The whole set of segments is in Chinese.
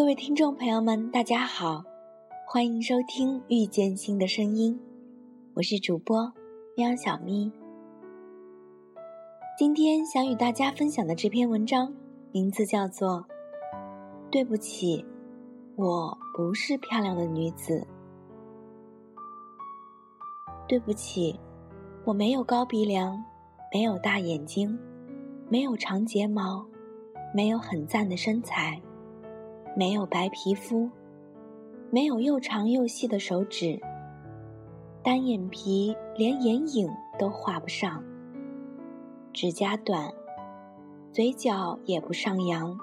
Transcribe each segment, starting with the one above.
各位听众朋友们，大家好，欢迎收听《遇见新的声音》，我是主播喵小咪。今天想与大家分享的这篇文章，名字叫做《对不起，我不是漂亮的女子》。对不起，我没有高鼻梁，没有大眼睛，没有长睫毛，没有很赞的身材。没有白皮肤，没有又长又细的手指，单眼皮连眼影都画不上，指甲短，嘴角也不上扬。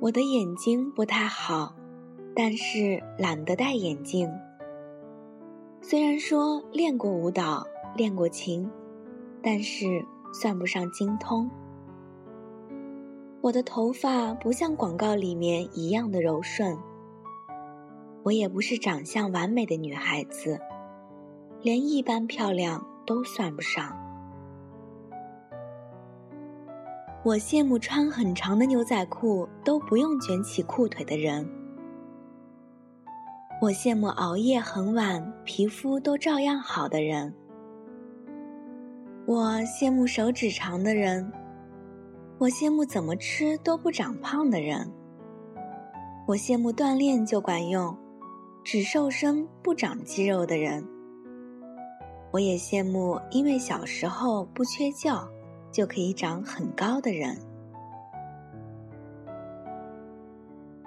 我的眼睛不太好，但是懒得戴眼镜。虽然说练过舞蹈，练过琴，但是算不上精通。我的头发不像广告里面一样的柔顺，我也不是长相完美的女孩子，连一般漂亮都算不上。我羡慕穿很长的牛仔裤都不用卷起裤腿的人，我羡慕熬夜很晚皮肤都照样好的人，我羡慕手指长的人。我羡慕怎么吃都不长胖的人。我羡慕锻炼就管用，只瘦身不长肌肉的人。我也羡慕因为小时候不缺觉，就可以长很高的人。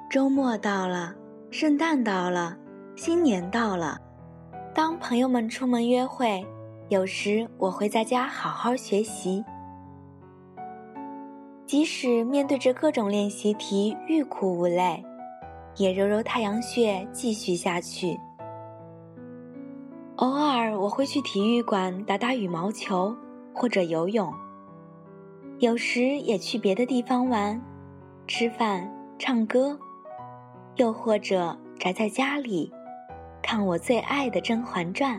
周末到了，圣诞到了，新年到了，当朋友们出门约会，有时我会在家好好学习。即使面对着各种练习题欲哭无泪，也揉揉太阳穴继续下去。偶尔我会去体育馆打打羽毛球或者游泳，有时也去别的地方玩、吃饭、唱歌，又或者宅在家里看我最爱的《甄嬛传》。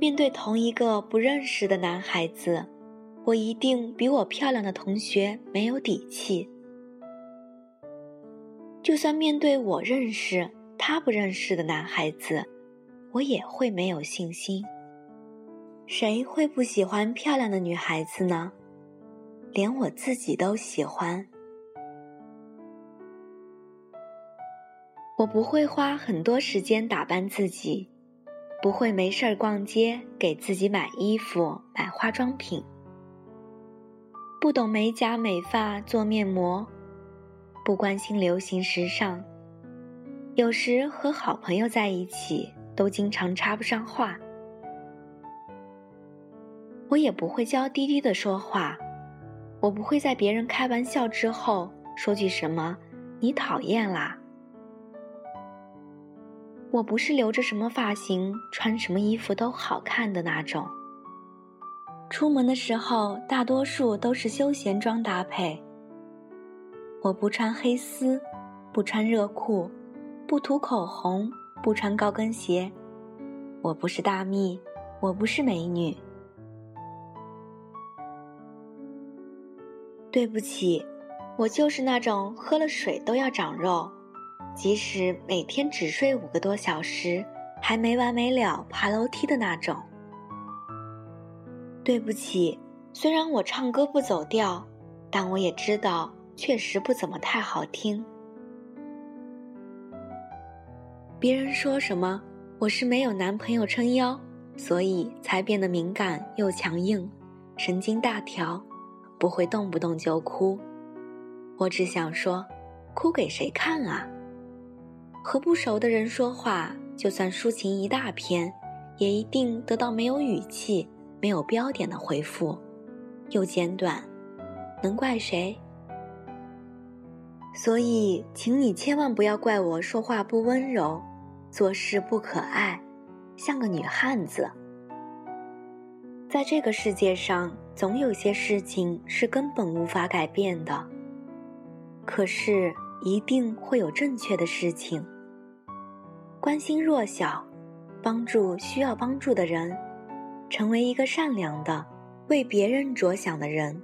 面对同一个不认识的男孩子。我一定比我漂亮的同学没有底气。就算面对我认识、他不认识的男孩子，我也会没有信心。谁会不喜欢漂亮的女孩子呢？连我自己都喜欢。我不会花很多时间打扮自己，不会没事儿逛街给自己买衣服、买化妆品。不懂美甲美发做面膜，不关心流行时尚。有时和好朋友在一起，都经常插不上话。我也不会娇滴滴的说话，我不会在别人开玩笑之后说句什么“你讨厌啦”。我不是留着什么发型、穿什么衣服都好看的那种。出门的时候，大多数都是休闲装搭配。我不穿黑丝，不穿热裤，不涂口红，不穿高跟鞋。我不是大蜜，我不是美女。对不起，我就是那种喝了水都要长肉，即使每天只睡五个多小时，还没完没了爬楼梯的那种。对不起，虽然我唱歌不走调，但我也知道确实不怎么太好听。别人说什么，我是没有男朋友撑腰，所以才变得敏感又强硬，神经大条，不会动不动就哭。我只想说，哭给谁看啊？和不熟的人说话，就算抒情一大篇，也一定得到没有语气。没有标点的回复，又简短，能怪谁？所以，请你千万不要怪我说话不温柔，做事不可爱，像个女汉子。在这个世界上，总有些事情是根本无法改变的。可是，一定会有正确的事情。关心弱小，帮助需要帮助的人。成为一个善良的、为别人着想的人，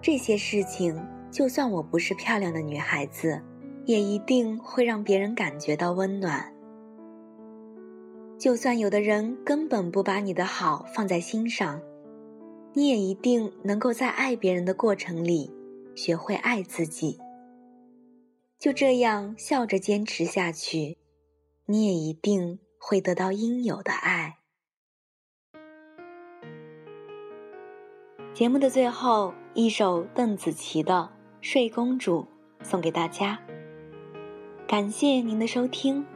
这些事情就算我不是漂亮的女孩子，也一定会让别人感觉到温暖。就算有的人根本不把你的好放在心上，你也一定能够在爱别人的过程里，学会爱自己。就这样笑着坚持下去，你也一定会得到应有的爱。节目的最后，一首邓紫棋的《睡公主》送给大家。感谢您的收听，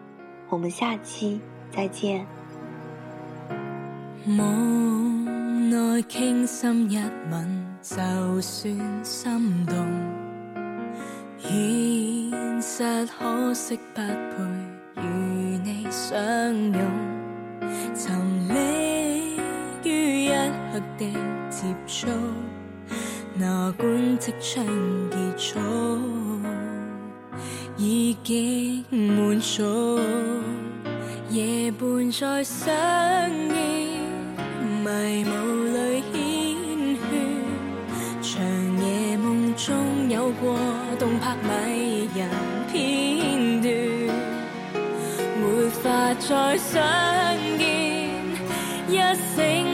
我们下期再见。梦内倾心一吻，就算心动。现实可惜不配与你相拥，沉溺刻的。接触，哪管即将结束，已经满足。夜半再相依，迷雾里牵牵，长夜梦中有过动魄迷人片段，没法再相见，一醒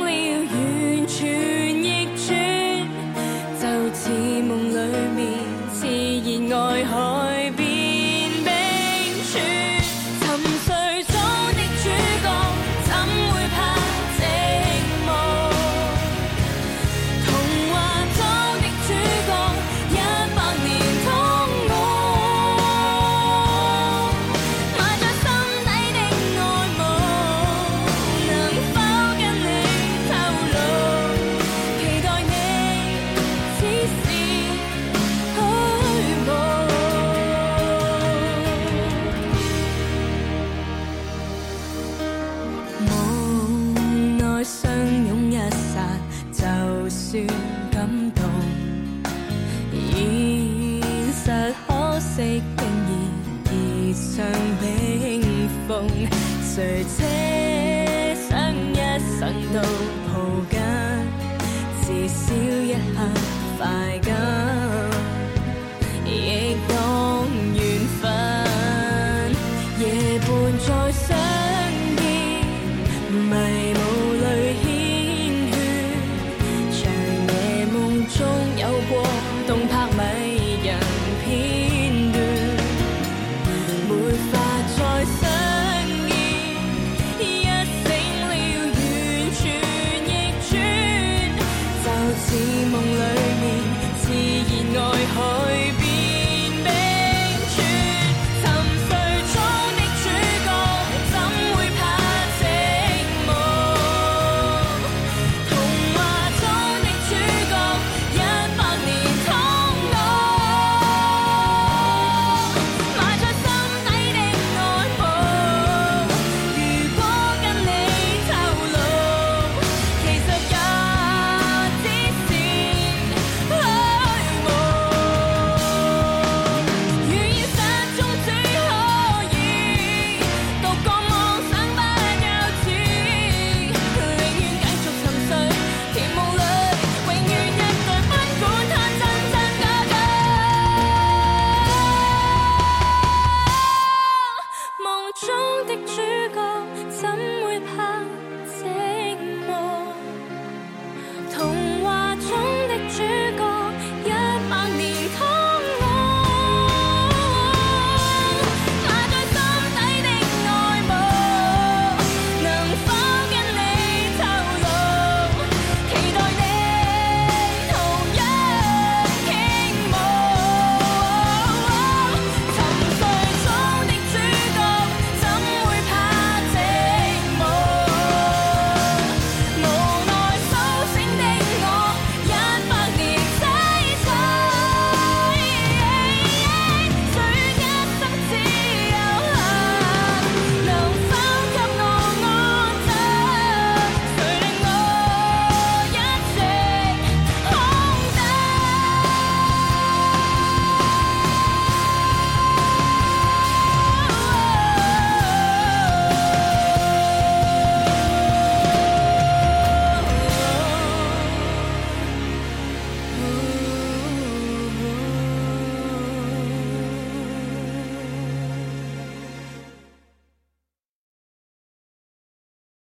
谁奢想一生都抱紧，至少一刻快感，亦当缘分。夜半再相见，迷